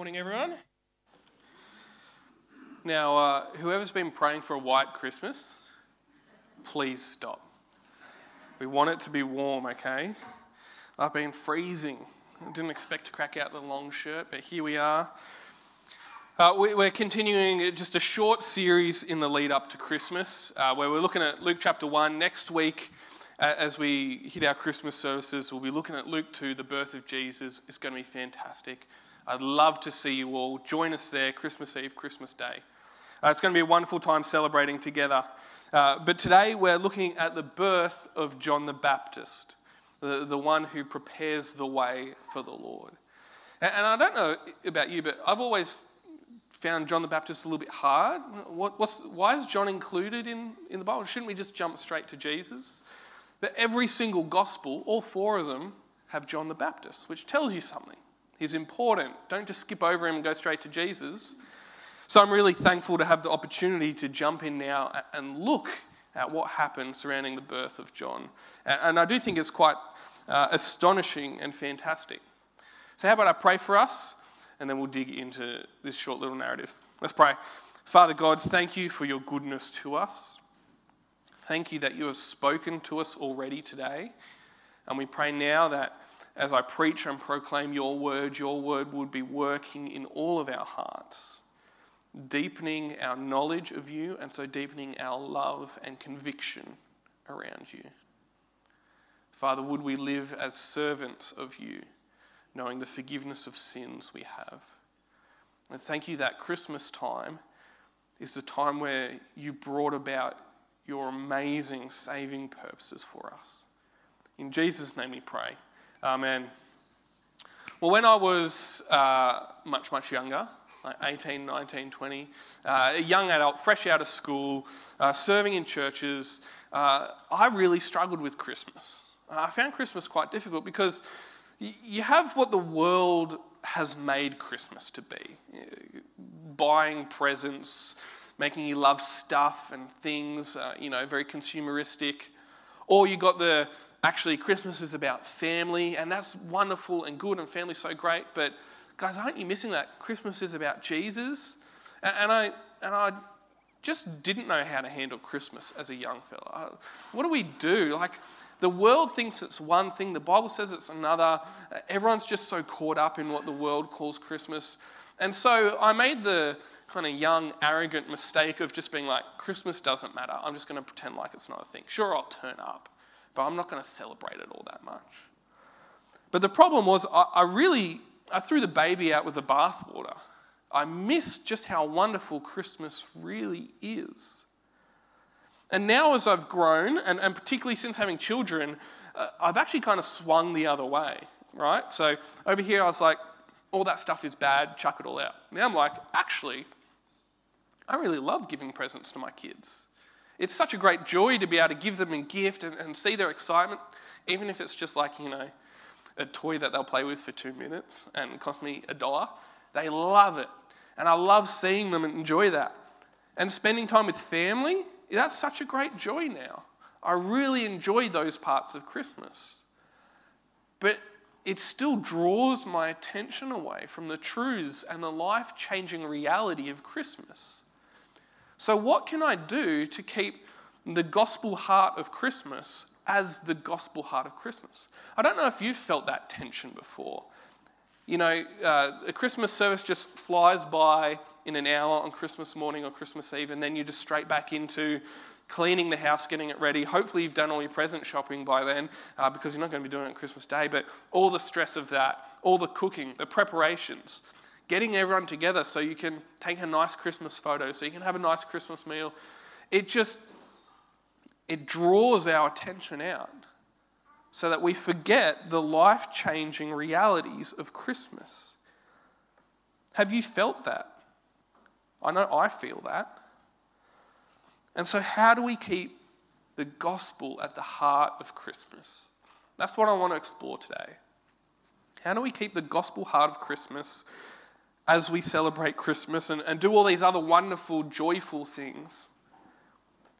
Morning, everyone. Now, uh, whoever's been praying for a white Christmas, please stop. We want it to be warm, okay? I've been freezing. I didn't expect to crack out the long shirt, but here we are. Uh, we, are continuing just a short series in the lead up to Christmas, uh, where we're looking at Luke chapter 1. Next week, as we hit our Christmas services, we'll be looking at Luke 2, the birth of Jesus. It's going to be fantastic. I'd love to see you all. Join us there, Christmas Eve, Christmas Day. Uh, it's going to be a wonderful time celebrating together. Uh, but today we're looking at the birth of John the Baptist, the, the one who prepares the way for the Lord. And, and I don't know about you, but I've always found John the Baptist a little bit hard. What, why is John included in, in the Bible? Shouldn't we just jump straight to Jesus? But every single gospel, all four of them, have John the Baptist, which tells you something. He's important. Don't just skip over him and go straight to Jesus. So I'm really thankful to have the opportunity to jump in now and look at what happened surrounding the birth of John. And I do think it's quite uh, astonishing and fantastic. So, how about I pray for us and then we'll dig into this short little narrative. Let's pray. Father God, thank you for your goodness to us. Thank you that you have spoken to us already today. And we pray now that as I preach and proclaim your word, your word would be working in all of our hearts, deepening our knowledge of you, and so deepening our love and conviction around you. Father, would we live as servants of you? knowing the forgiveness of sins we have. And thank you that Christmas time is the time where you brought about your amazing saving purposes for us. In Jesus' name we pray. Amen. Well, when I was uh, much, much younger, like 18, 19, 20, uh, a young adult, fresh out of school, uh, serving in churches, uh, I really struggled with Christmas. I found Christmas quite difficult because you have what the world has made Christmas to be buying presents, making you love stuff and things, uh, you know, very consumeristic. Or you got the actually, Christmas is about family, and that's wonderful and good, and family's so great. But guys, aren't you missing that? Christmas is about Jesus. And, and I, and I just didn't know how to handle Christmas as a young fella. What do we do? Like, the world thinks it's one thing, the Bible says it's another. Everyone's just so caught up in what the world calls Christmas. And so I made the kind of young, arrogant mistake of just being like, Christmas doesn't matter. I'm just going to pretend like it's not a thing. Sure, I'll turn up, but I'm not going to celebrate it all that much. But the problem was, I, I really I threw the baby out with the bathwater. I missed just how wonderful Christmas really is. And now, as I've grown, and, and particularly since having children, uh, I've actually kind of swung the other way, right? So over here, I was like, all that stuff is bad, chuck it all out. Now I'm like, actually, I really love giving presents to my kids. It's such a great joy to be able to give them a gift and, and see their excitement, even if it's just like, you know, a toy that they'll play with for two minutes and cost me a dollar. They love it. And I love seeing them enjoy that. And spending time with family, that's such a great joy now. I really enjoy those parts of Christmas. But it still draws my attention away from the truths and the life changing reality of Christmas. So, what can I do to keep the gospel heart of Christmas as the gospel heart of Christmas? I don't know if you've felt that tension before. You know, uh, a Christmas service just flies by in an hour on Christmas morning or Christmas Eve, and then you're just straight back into cleaning the house, getting it ready. Hopefully, you've done all your present shopping by then uh, because you're not going to be doing it on Christmas Day, but all the stress of that, all the cooking, the preparations, getting everyone together so you can take a nice Christmas photo, so you can have a nice Christmas meal. It just it draws our attention out so that we forget the life changing realities of Christmas. Have you felt that? I know I feel that. And so, how do we keep the gospel at the heart of Christmas? That's what I want to explore today. How do we keep the gospel heart of Christmas as we celebrate Christmas and, and do all these other wonderful, joyful things?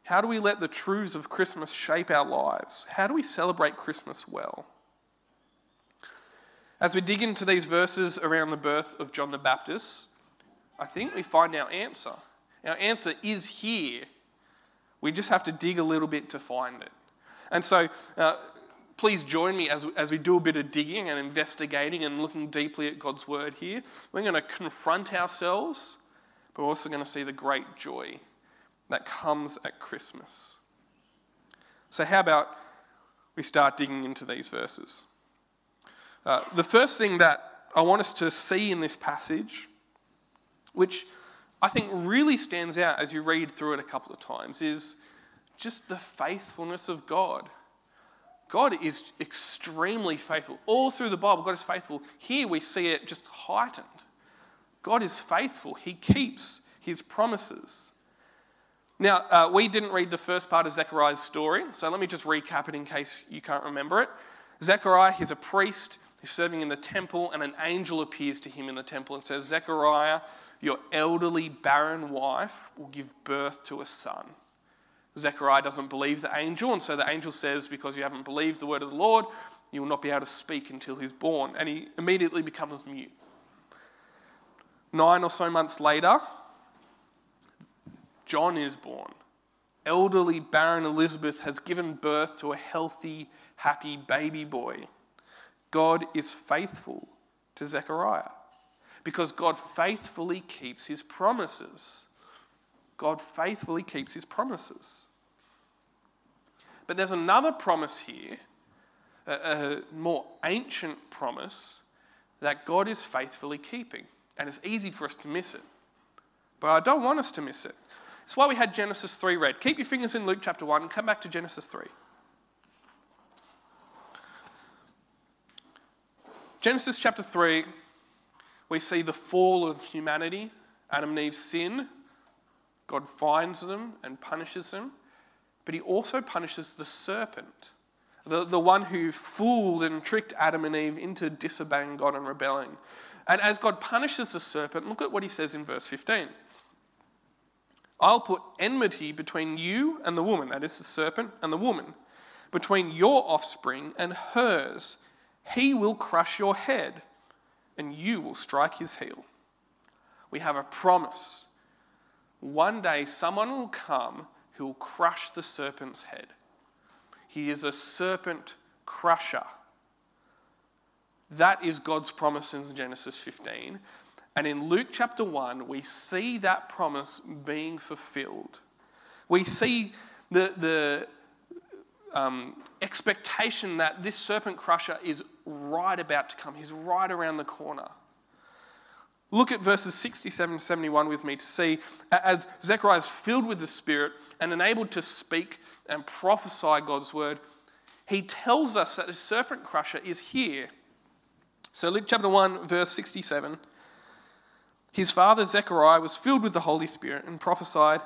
How do we let the truths of Christmas shape our lives? How do we celebrate Christmas well? As we dig into these verses around the birth of John the Baptist, I think we find our answer. Our answer is here. We just have to dig a little bit to find it. And so, uh, please join me as, as we do a bit of digging and investigating and looking deeply at God's word here. We're going to confront ourselves, but we're also going to see the great joy that comes at Christmas. So, how about we start digging into these verses? Uh, the first thing that I want us to see in this passage, which I think really stands out as you read through it a couple of times, is just the faithfulness of God. God is extremely faithful. All through the Bible, God is faithful. Here we see it just heightened. God is faithful, He keeps His promises. Now, uh, we didn't read the first part of Zechariah's story, so let me just recap it in case you can't remember it. Zechariah, he's a priest, he's serving in the temple, and an angel appears to him in the temple and says, Zechariah, your elderly barren wife will give birth to a son. Zechariah doesn't believe the angel, and so the angel says, Because you haven't believed the word of the Lord, you will not be able to speak until he's born. And he immediately becomes mute. Nine or so months later, John is born. Elderly, barren Elizabeth has given birth to a healthy, happy baby boy. God is faithful to Zechariah because God faithfully keeps his promises. God faithfully keeps his promises. But there's another promise here, a, a more ancient promise that God is faithfully keeping. And it's easy for us to miss it. But I don't want us to miss it. It's why we had Genesis 3 read. Keep your fingers in Luke chapter 1 and come back to Genesis 3. Genesis chapter 3, we see the fall of humanity, Adam and Eve's sin. God finds them and punishes them, but he also punishes the serpent, the, the one who fooled and tricked Adam and Eve into disobeying God and rebelling. And as God punishes the serpent, look at what he says in verse 15. I'll put enmity between you and the woman, that is the serpent and the woman, between your offspring and hers. He will crush your head, and you will strike his heel. We have a promise. One day, someone will come who will crush the serpent's head. He is a serpent crusher. That is God's promise in Genesis 15. And in Luke chapter 1, we see that promise being fulfilled. We see the, the um, expectation that this serpent crusher is right about to come. He's right around the corner. Look at verses 67 to 71 with me to see as Zechariah is filled with the Spirit and enabled to speak and prophesy God's word, he tells us that the serpent crusher is here. So, Luke chapter 1, verse 67 his father Zechariah was filled with the Holy Spirit and prophesied,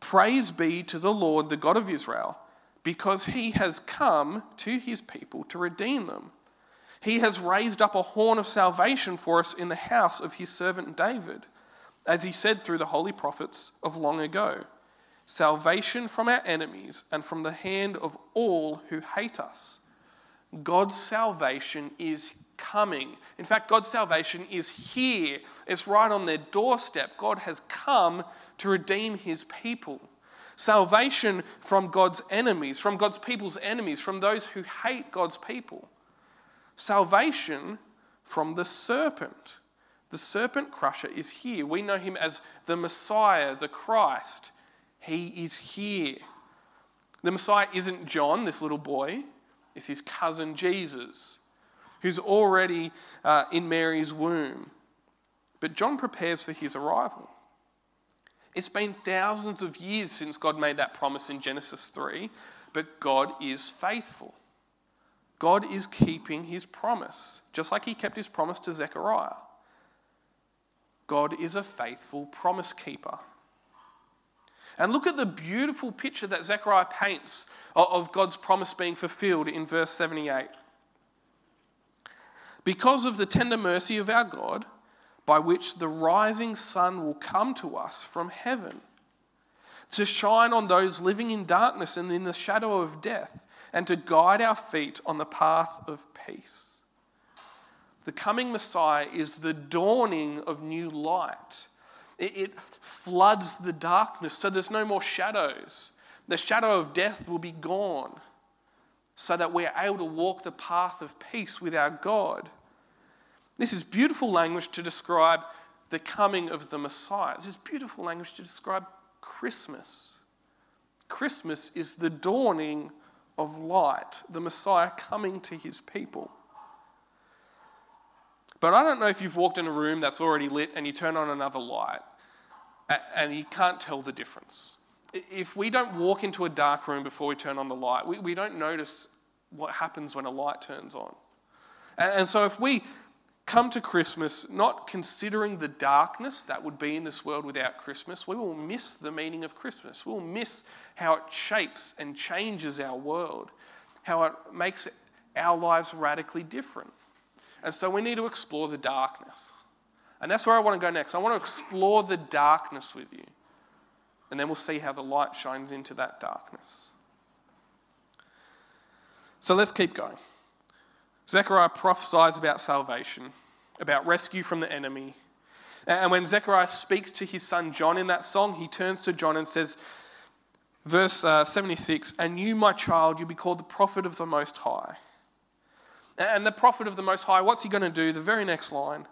Praise be to the Lord, the God of Israel, because he has come to his people to redeem them. He has raised up a horn of salvation for us in the house of his servant David, as he said through the holy prophets of long ago salvation from our enemies and from the hand of all who hate us. God's salvation is coming. In fact, God's salvation is here, it's right on their doorstep. God has come to redeem his people. Salvation from God's enemies, from God's people's enemies, from those who hate God's people. Salvation from the serpent. The serpent crusher is here. We know him as the Messiah, the Christ. He is here. The Messiah isn't John, this little boy, it's his cousin Jesus who's already uh, in Mary's womb. But John prepares for his arrival. It's been thousands of years since God made that promise in Genesis 3, but God is faithful. God is keeping his promise, just like he kept his promise to Zechariah. God is a faithful promise keeper. And look at the beautiful picture that Zechariah paints of God's promise being fulfilled in verse 78 because of the tender mercy of our God, by which the rising sun will come to us from heaven, to shine on those living in darkness and in the shadow of death, and to guide our feet on the path of peace. The coming Messiah is the dawning of new light. It, floods the darkness so there's no more shadows. The shadow of death will be gone so that we're able to walk the path of peace with our God. This is beautiful language to describe the coming of the Messiah. This is beautiful language to describe Christmas. Christmas is the dawning of light, the Messiah coming to his people. But I don't know if you've walked in a room that's already lit and you turn on another light and you can't tell the difference. If we don't walk into a dark room before we turn on the light, we, we don't notice what happens when a light turns on. And, and so if we come to Christmas not considering the darkness that would be in this world without Christmas, we will miss the meaning of Christmas. We'll miss how it shapes and changes our world, how it makes our lives radically different. And so we need to explore the darkness. And that's where I want to go next. I want to explore the darkness with you. And then we'll see how the light shines into that darkness. So let's keep going. Zechariah prophesies about salvation, about rescue from the enemy. And when Zechariah speaks to his son John in that song, he turns to John and says, verse uh, 76 And you, my child, you'll be called the prophet of the Most High. And the prophet of the Most High, what's he going to do? The very next line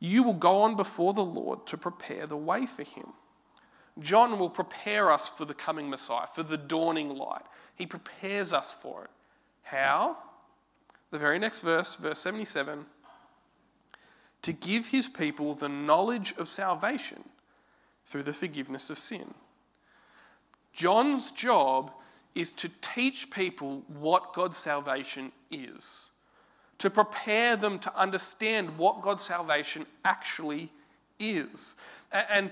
You will go on before the Lord to prepare the way for him. John will prepare us for the coming Messiah, for the dawning light. He prepares us for it. How? The very next verse, verse 77 to give his people the knowledge of salvation through the forgiveness of sin. John's job is to teach people what God's salvation is, to prepare them to understand what God's salvation actually is. And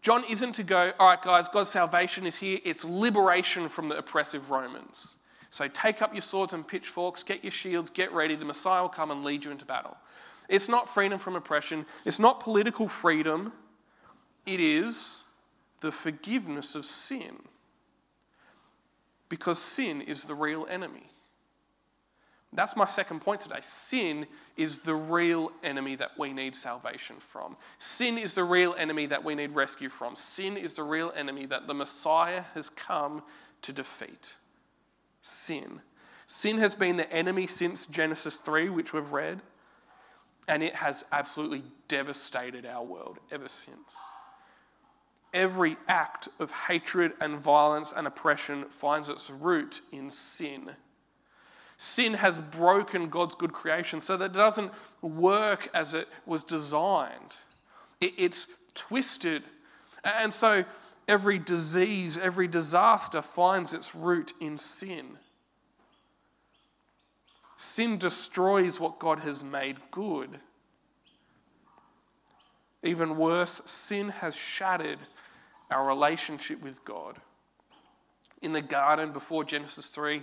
John isn't to go, all right, guys, God's salvation is here. It's liberation from the oppressive Romans. So take up your swords and pitchforks, get your shields, get ready. The Messiah will come and lead you into battle. It's not freedom from oppression, it's not political freedom, it is the forgiveness of sin because sin is the real enemy. That's my second point today. Sin is the real enemy that we need salvation from. Sin is the real enemy that we need rescue from. Sin is the real enemy that the Messiah has come to defeat. Sin. Sin has been the enemy since Genesis 3, which we've read, and it has absolutely devastated our world ever since every act of hatred and violence and oppression finds its root in sin. Sin has broken God's good creation so that it doesn't work as it was designed. It's twisted. And so every disease, every disaster finds its root in sin. Sin destroys what God has made good. Even worse, sin has shattered our relationship with God. In the garden before Genesis 3,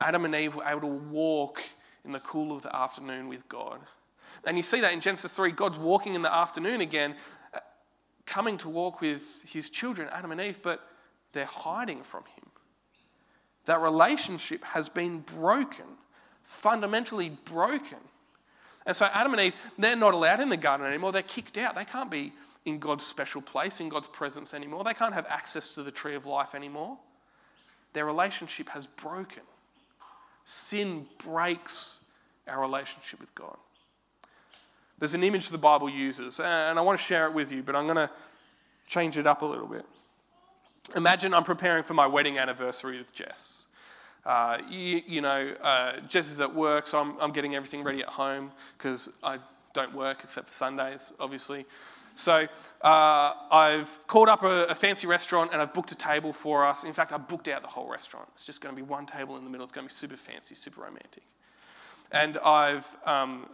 Adam and Eve were able to walk in the cool of the afternoon with God. And you see that in Genesis 3, God's walking in the afternoon again, coming to walk with his children, Adam and Eve, but they're hiding from him. That relationship has been broken, fundamentally broken. And so Adam and Eve, they're not allowed in the garden anymore. They're kicked out. They can't be in God's special place, in God's presence anymore. They can't have access to the tree of life anymore. Their relationship has broken. Sin breaks our relationship with God. There's an image the Bible uses, and I want to share it with you, but I'm going to change it up a little bit. Imagine I'm preparing for my wedding anniversary with Jess. Uh, you, you, know, uh, Jess is at work, so I'm, I'm getting everything ready at home because I don't work except for Sundays, obviously. So uh, I've called up a, a, fancy restaurant and I've booked a table for us. In fact, I've booked out the whole restaurant. It's just going to be one table in the middle. It's going to be super fancy, super romantic. And I've um,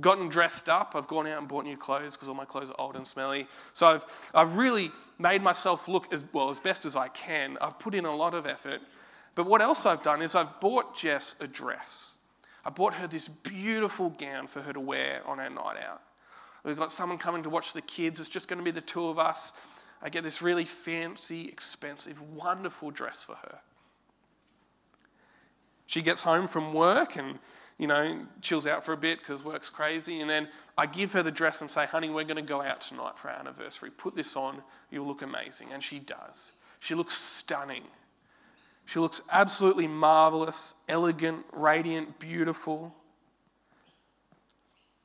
gotten dressed up. I've gone out and bought new clothes because all my clothes are old and smelly. So I've, I've really made myself look as well as best as I can. I've put in a lot of effort. But what else I've done is I've bought Jess a dress. I bought her this beautiful gown for her to wear on our night out. We've got someone coming to watch the kids. It's just going to be the two of us. I get this really fancy, expensive, wonderful dress for her. She gets home from work and you know, chills out for a bit because work's crazy. And then I give her the dress and say, honey, we're going to go out tonight for our anniversary. Put this on, you'll look amazing. And she does. She looks stunning. She looks absolutely marvelous, elegant, radiant, beautiful.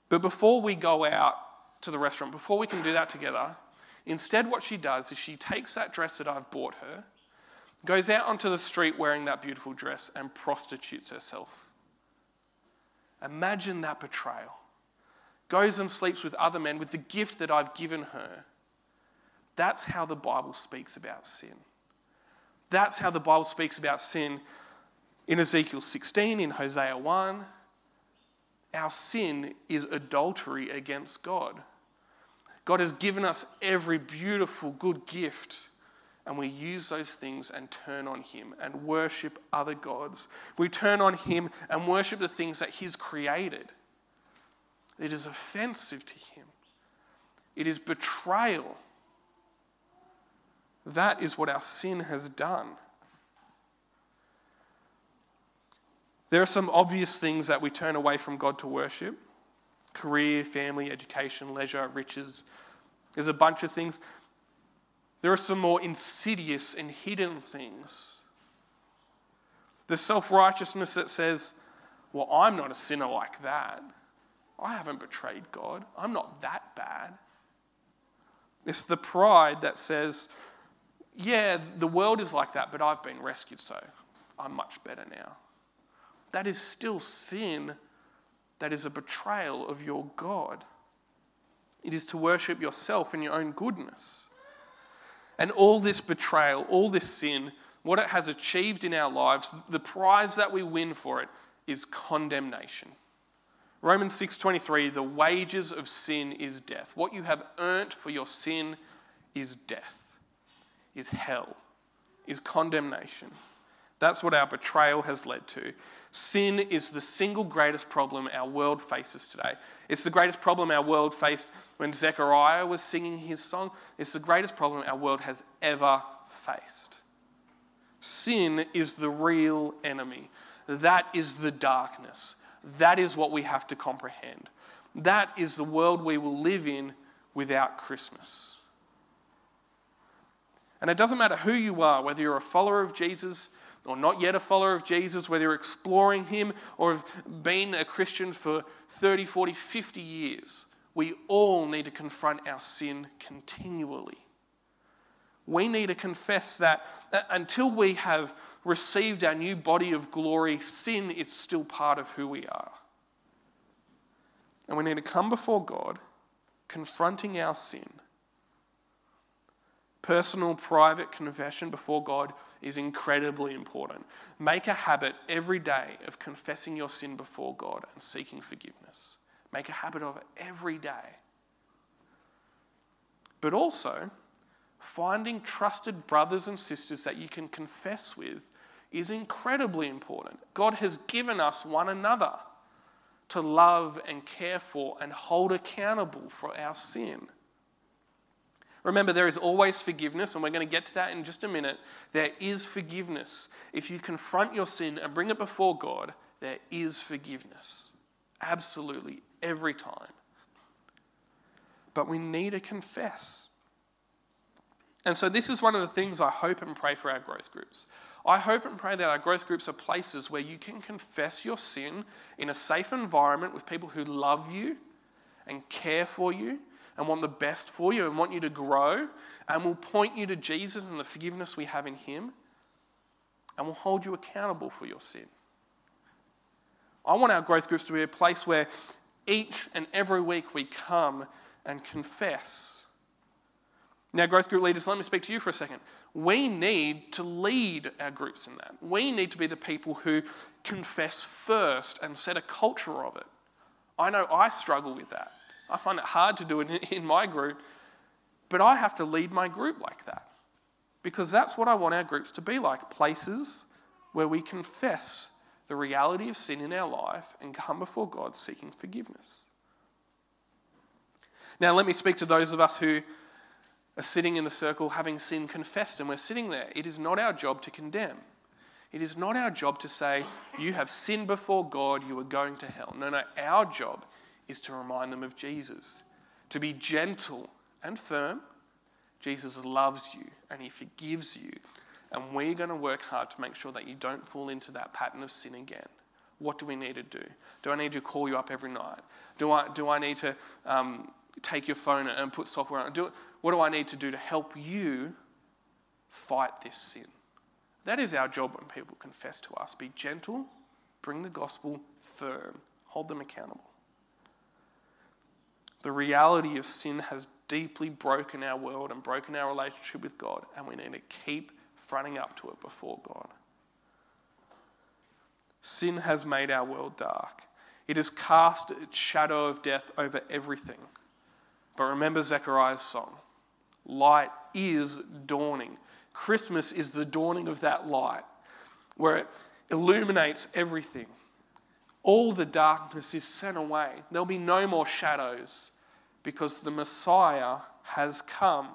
But before we go out to the restaurant, before we can do that together, instead, what she does is she takes that dress that I've bought her, goes out onto the street wearing that beautiful dress, and prostitutes herself. Imagine that betrayal. Goes and sleeps with other men with the gift that I've given her. That's how the Bible speaks about sin. That's how the Bible speaks about sin in Ezekiel 16, in Hosea 1. Our sin is adultery against God. God has given us every beautiful, good gift, and we use those things and turn on Him and worship other gods. We turn on Him and worship the things that He's created. It is offensive to Him, it is betrayal. That is what our sin has done. There are some obvious things that we turn away from God to worship career, family, education, leisure, riches. There's a bunch of things. There are some more insidious and hidden things. The self righteousness that says, Well, I'm not a sinner like that. I haven't betrayed God. I'm not that bad. It's the pride that says, Yeah, the world is like that, but I've been rescued, so I'm much better now that is still sin. That is a betrayal of your God. It is to worship yourself and your own goodness. And all this betrayal, all this sin, what it has achieved in our lives, the prize that we win for it is condemnation. Romans 6:23 the wages of sin is death. What you have earned for your sin is death. Is hell. Is condemnation. That's what our betrayal has led to. Sin is the single greatest problem our world faces today. It's the greatest problem our world faced when Zechariah was singing his song. It's the greatest problem our world has ever faced. Sin is the real enemy. That is the darkness. That is what we have to comprehend. That is the world we will live in without Christmas. And it doesn't matter who you are, whether you're a follower of Jesus or not yet a follower of Jesus, whether you're exploring Him or have been a Christian for 30, 40, 50 years, we all need to confront our sin continually. We need to confess that uh, until we have received our new body of glory, sin is still part of who we are. And we need to come before God, confronting our sin. Personal, private confession before God is incredibly important. Make a habit every day of confessing your sin before God and seeking forgiveness. Make a habit of it every day. But also, finding trusted brothers and sisters that you can confess with is incredibly important. God has given us one another to love and care for and hold accountable for our sin. Remember, there is always forgiveness, and we're going to get to that in just a minute. There is forgiveness. If you confront your sin and bring it before God, there is forgiveness. Absolutely, every time. But we need to confess. And so, this is one of the things I hope and pray for our growth groups. I hope and pray that our growth groups are places where you can confess your sin in a safe environment with people who love you and care for you and want the best for you and want you to grow and will point you to Jesus and the forgiveness we have in Him and will hold you accountable for your sin. I want our growth groups to be a place where each and every week we come and confess. Now, growth group leaders, let me speak to you for a second. We need to lead our groups in that. We need to be the people who confess first and set a culture of it. I know I struggle with that. I find it hard to do it in my group, but I have to lead my group like that because that's what I want our groups to be like places where we confess the reality of sin in our life and come before God seeking forgiveness. Now, let me speak to those of us who are sitting in the circle having sin confessed and we're sitting there. It is not our job to condemn. It is not our job to say, You have sinned before God, you are going to hell. No, no, our job is to remind them of Jesus, to be gentle and firm. Jesus loves you and he forgives you. And we're going to work hard to make sure that you don't fall into that pattern of sin again. What do we need to do? Do I need to call you up every night? Do I, do I need to um, take your phone and put software on? Do, what do I need to do to help you fight this sin? That is our job when people confess to us. Be gentle, bring the gospel firm, hold them accountable. The reality of sin has deeply broken our world and broken our relationship with God, and we need to keep fronting up to it before God. Sin has made our world dark. It has cast its shadow of death over everything. But remember Zechariah's song light is dawning. Christmas is the dawning of that light where it illuminates everything. All the darkness is sent away. There'll be no more shadows because the Messiah has come.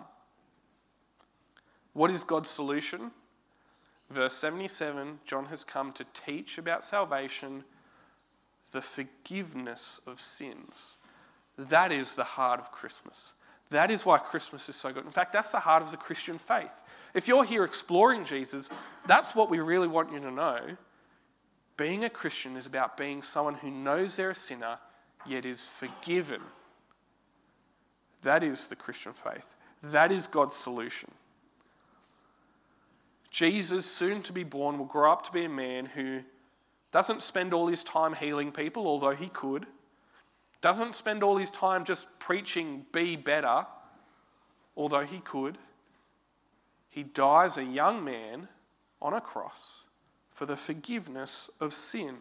What is God's solution? Verse 77 John has come to teach about salvation, the forgiveness of sins. That is the heart of Christmas. That is why Christmas is so good. In fact, that's the heart of the Christian faith. If you're here exploring Jesus, that's what we really want you to know. Being a Christian is about being someone who knows they're a sinner, yet is forgiven. That is the Christian faith. That is God's solution. Jesus, soon to be born, will grow up to be a man who doesn't spend all his time healing people, although he could, doesn't spend all his time just preaching, be better, although he could. He dies a young man on a cross for the forgiveness of sin.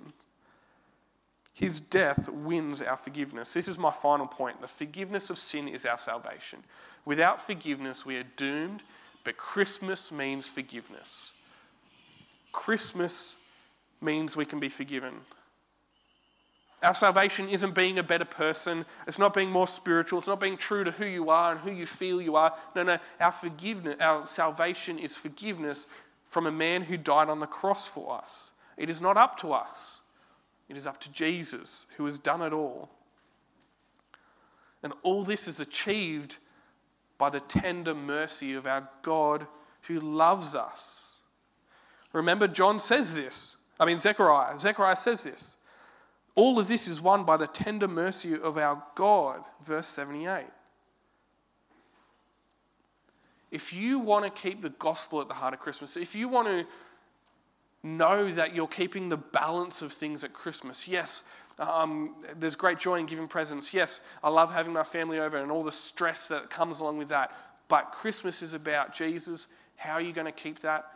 His death wins our forgiveness. This is my final point. The forgiveness of sin is our salvation. Without forgiveness, we are doomed, but Christmas means forgiveness. Christmas means we can be forgiven. Our salvation isn't being a better person. It's not being more spiritual. It's not being true to who you are and who you feel you are. No, no. Our forgiveness, our salvation is forgiveness from a man who died on the cross for us. It is not up to us. It is up to Jesus who has done it all. And all this is achieved by the tender mercy of our God who loves us. Remember, John says this. I mean, Zechariah. Zechariah says this. All of this is won by the tender mercy of our God. Verse 78. If you want to keep the gospel at the heart of Christmas, if you want to know that you're keeping the balance of things at Christmas. Yes, um, there's great joy in giving presents. Yes, I love having my family over and all the stress that comes along with that. But Christmas is about Jesus. How are you going to keep that?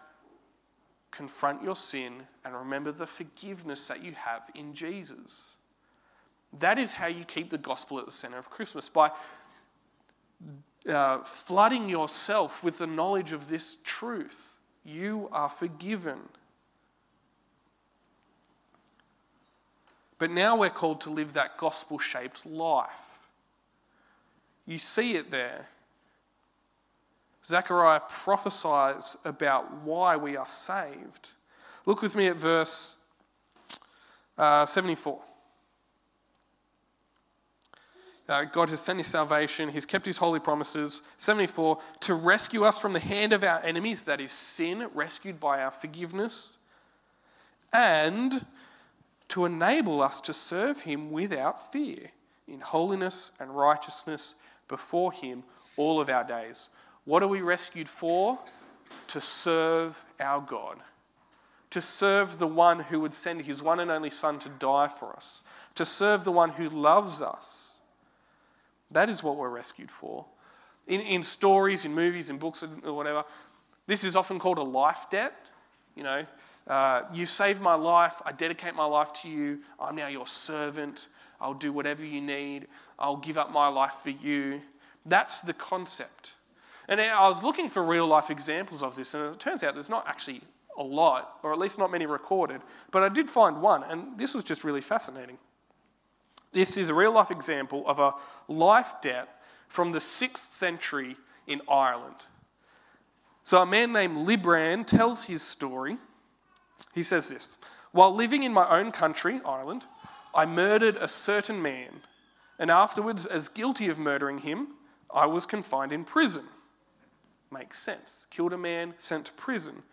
Confront your sin and remember the forgiveness that you have in Jesus. That is how you keep the gospel at the center of Christmas by uh, flooding yourself with the knowledge of this truth. You are forgiven. But now we're called to live that gospel shaped life. You see it there. Zechariah prophesies about why we are saved. Look with me at verse uh, 74. Uh, God has sent his salvation, he's kept his holy promises. 74, to rescue us from the hand of our enemies, that is sin, rescued by our forgiveness, and to enable us to serve him without fear, in holiness and righteousness before him all of our days. What are we rescued for? To serve our God. To serve the one who would send his one and only Son to die for us. To serve the one who loves us. That is what we're rescued for. In, in stories, in movies, in books, or whatever, this is often called a life debt. You know, uh, you saved my life. I dedicate my life to you. I'm now your servant. I'll do whatever you need. I'll give up my life for you. That's the concept. And I was looking for real life examples of this, and it turns out there's not actually a lot, or at least not many recorded. But I did find one, and this was just really fascinating. This is a real life example of a life debt from the 6th century in Ireland. So, a man named Libran tells his story He says this While living in my own country, Ireland, I murdered a certain man, and afterwards, as guilty of murdering him, I was confined in prison. Makes sense. Killed a man, sent to prison.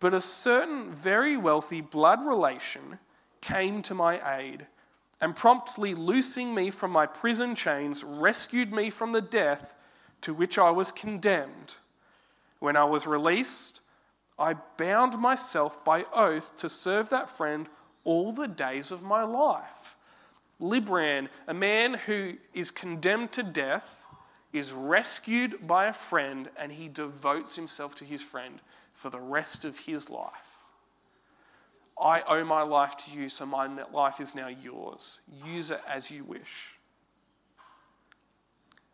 But a certain very wealthy blood relation came to my aid and promptly loosing me from my prison chains, rescued me from the death to which I was condemned. When I was released, I bound myself by oath to serve that friend all the days of my life. Libran, a man who is condemned to death, is rescued by a friend and he devotes himself to his friend for the rest of his life. I owe my life to you, so my life is now yours. Use it as you wish.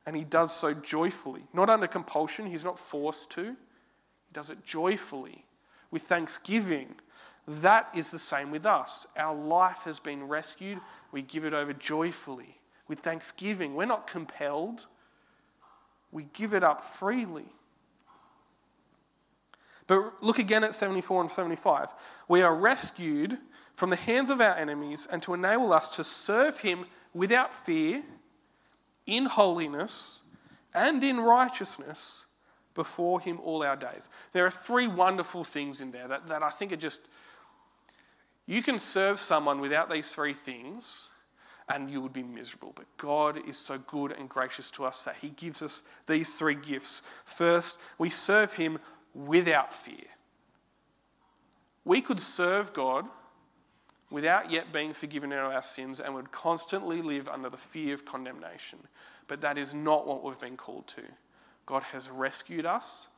And he does so joyfully, not under compulsion, he's not forced to. He does it joyfully, with thanksgiving. That is the same with us. Our life has been rescued, we give it over joyfully, with thanksgiving. We're not compelled, we give it up freely. But look again at 74 and 75. We are rescued from the hands of our enemies and to enable us to serve Him without fear, in holiness, and in righteousness before Him all our days. There are three wonderful things in there that, that I think are just. You can serve someone without these three things and you would be miserable. But God is so good and gracious to us that He gives us these three gifts. First, we serve Him without fear. We could serve God without yet being forgiven of our sins and would constantly live under the fear of condemnation. But that is not what we've been called to. God has rescued us.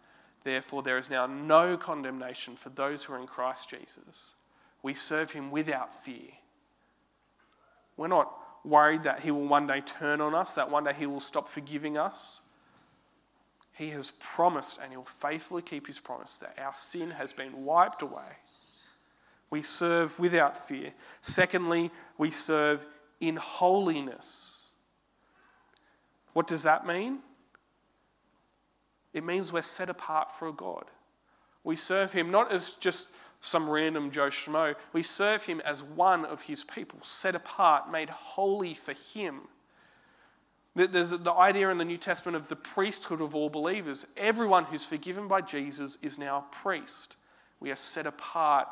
Therefore, there is now no condemnation for those who are in Christ Jesus. We serve him without fear. We're not worried that he will one day turn on us, that one day he will stop forgiving us. He has promised, and He'll faithfully keep His promise, that our sin has been wiped away. We serve without fear. Secondly, we serve in holiness. What does that mean? It means we're set apart for God. We serve Him not as just some random Joe Schmo, we serve Him as one of His people, set apart, made holy for Him. There's the idea in the New Testament of the priesthood of all believers. Everyone who's forgiven by Jesus is now a priest. We are set apart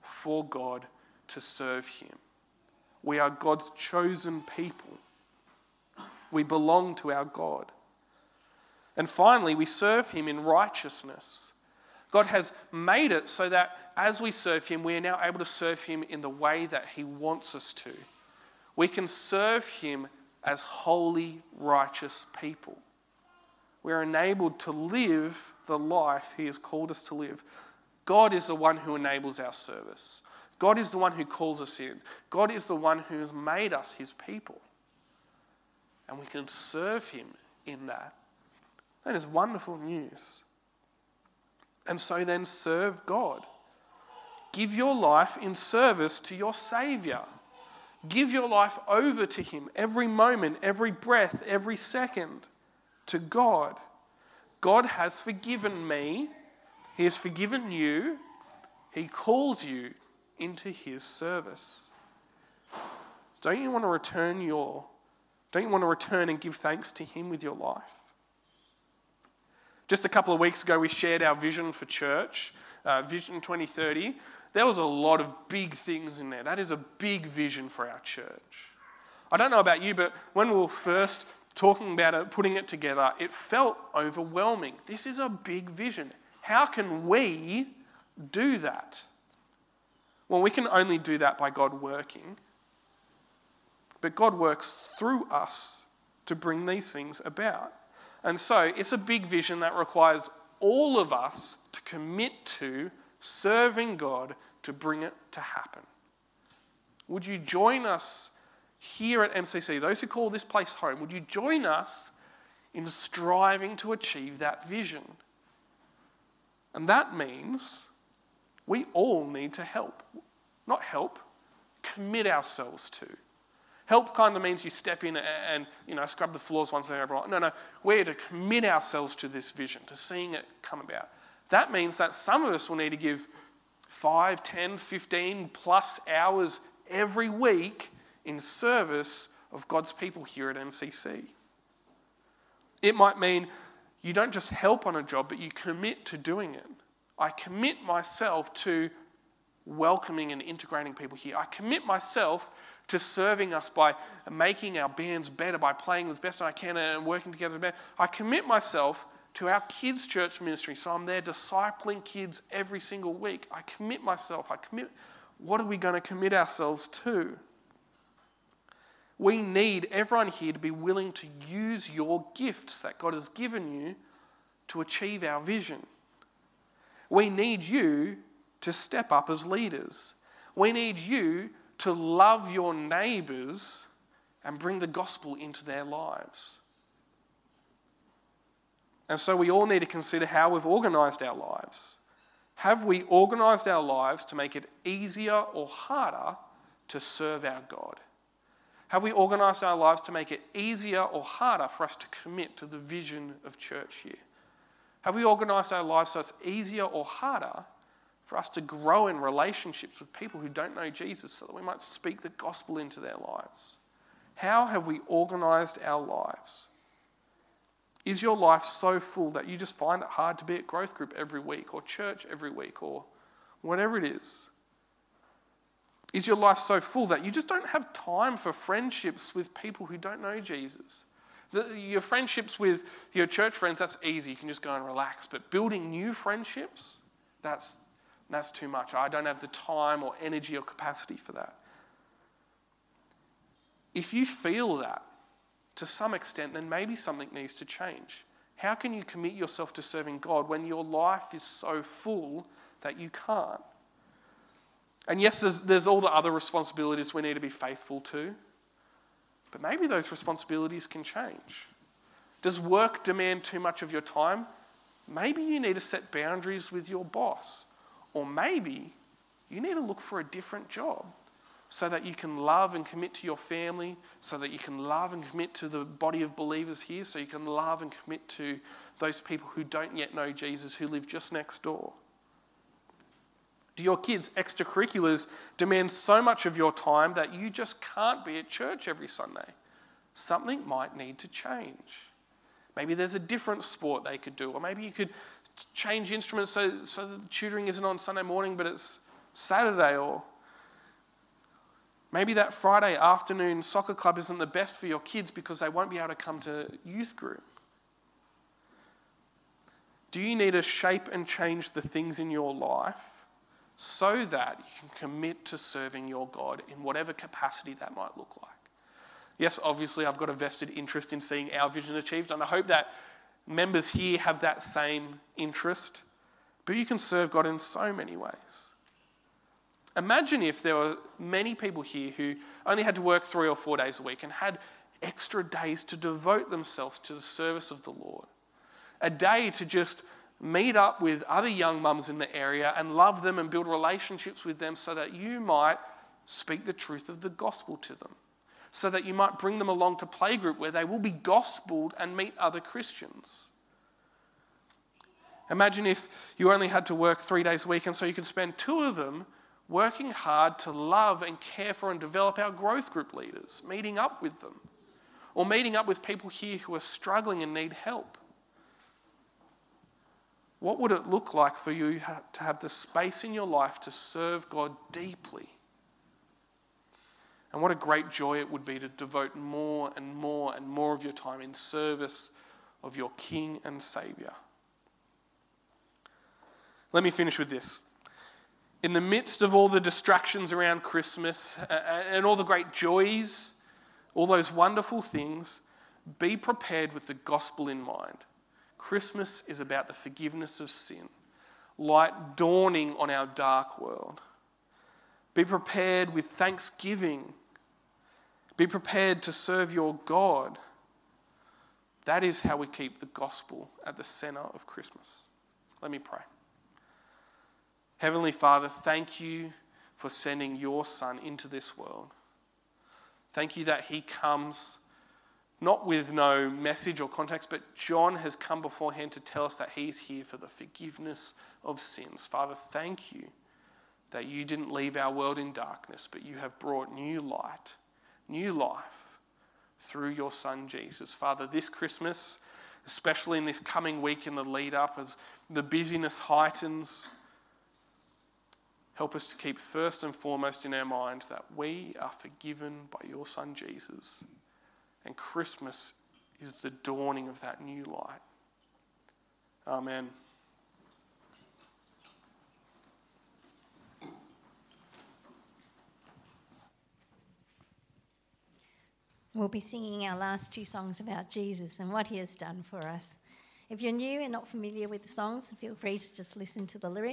for God to serve Him. We are God's chosen people. We belong to our God. And finally, we serve Him in righteousness. God has made it so that as we serve Him, we are now able to serve Him in the way that He wants us to. We can serve Him as holy, righteous people. We're enabled to live the life He has called us to live. God is the one who enables our service. God is the one who calls us in. God is the one who has made us His people. And we can serve Him in that. That is wonderful news. And so then serve God. Give your life in service to your Savior. Give your life over to Him every moment, every breath, every second to God. God has forgiven me, He has forgiven you, He calls you into His service. Don't you want to return your don't you want to return and give thanks to Him with your life? Just a couple of weeks ago, we shared our vision for church, uh, Vision 2030 there was a lot of big things in there. That is a big vision for our church. I don't know about you, but when we were first talking about it, putting it together, it felt overwhelming. This is a big vision. How can we do that? Well, we can only do that by God working. But God works through us to bring these things about. And so it's a big vision that requires all of us to commit to serving God to bring it to happen. Would you join us here at MCC, those who call this place home, would you join us in striving to achieve that vision? And that means we all need to help. Not help, commit ourselves to. Help kind of means you step in and, you know scrub the floors once and everyone. No, no, we're to commit ourselves to this vision, to seeing it come about. That means that some of us will need to give 5, 10, 15 plus hours every week in service of God's people here at MCC. It might mean you don't just help on a job, but you commit to doing it. I commit myself to welcoming and integrating people here. I commit myself to serving us by making our bands better, by playing the best I can and working together better. I commit myself to our kids' church ministry. So I'm there discipling kids every single week. I commit myself. I commit. What are we going to commit ourselves to? We need everyone here to be willing to use your gifts that God has given you to achieve our vision. We need you to step up as leaders. We need you to love your neighbours and bring the gospel into their lives. And so we all need to consider how we've organised our lives. Have we organised our lives to make it easier or harder to serve our God? Have we organised our lives to make it easier or harder for us to commit to the vision of church here? Have we organised our lives so it's easier or harder for us to grow in relationships with people who don't know Jesus so that we might speak the gospel into their lives? How have we organised our lives? Is your life so full that you just find it hard to be at growth group every week or church every week or whatever it is? Is your life so full that you just don't have time for friendships with people who don't know Jesus? The, your friendships with your church friends, that's easy. You can just go and relax. But building new friendships, that's, that's too much. I don't have the time or energy or capacity for that. If you feel that to some extent, then maybe something needs to change. How can you commit yourself to serving God when your life is so full that you can't? And yes, there's, there's all the other responsibilities we need to be faithful to, but maybe those responsibilities can change. Does work demand too much of your time? Maybe you need to set boundaries with your boss. Or maybe you need to look for a different job so that you can love and commit to your family, so that you can love and commit to the body of believers here, so you can love and commit to those people who don't yet know Jesus, who live just next door. Do your kids' extracurriculars demand so much of your time that you just can't be at church every Sunday? Something might need to change. Maybe there's a different sport they could do, or maybe you could change instruments so, so tutoring isn't on Sunday morning but it's Saturday, or maybe that Friday afternoon soccer club isn't the best for your kids because they won't be able to come to youth group. Do you need to shape and change the things in your life so that you can commit to serving your God in whatever capacity that might look like. Yes, obviously, I've got a vested interest in seeing our vision achieved, and I hope that members here have that same interest. But you can serve God in so many ways. Imagine if there were many people here who only had to work three or four days a week and had extra days to devote themselves to the service of the Lord. A day to just meet up with other young mums in the area and love them and build relationships with them so that you might speak the truth of the gospel to them. So that you might bring them along to playgroup where they will be gospeled and meet other Christians. Imagine if you only had to work three days a week and so you could spend two of them working hard to love and care for and develop our growth group leaders, meeting up with them, or meeting up with people here who are struggling and need help. What would it look like for you to have the space in your life to serve God deeply? And what a great joy it would be to devote more and more and more of your time in service of your King and Saviour. Let me finish with this. In the midst of all the distractions around Christmas uh, uh, and all the great joys, all those wonderful things, be prepared with the gospel in mind. Christmas is about the forgiveness of sin, light dawning on our dark world. Be prepared with thanksgiving. Be prepared to serve your God. That is how we keep the gospel at the center of Christmas. Let me pray. Heavenly Father, thank you for sending your Son into this world. Thank you that He comes not with no message or context, but John has come beforehand to tell us that he's here for the forgiveness of sins. Father, thank you that you didn't leave our world in darkness, but you have brought new light, new life through your Son Jesus. Father, this Christmas, especially in this coming week in the lead up, as the busyness heightens, help us to keep first and foremost in our mind that we are forgiven by your Son Jesus. And Christmas is the dawning of that new light. Amen. We'll be singing our last two songs about Jesus and what he has done for us. If you're new and not familiar with the songs, feel free to just listen to the lyrics.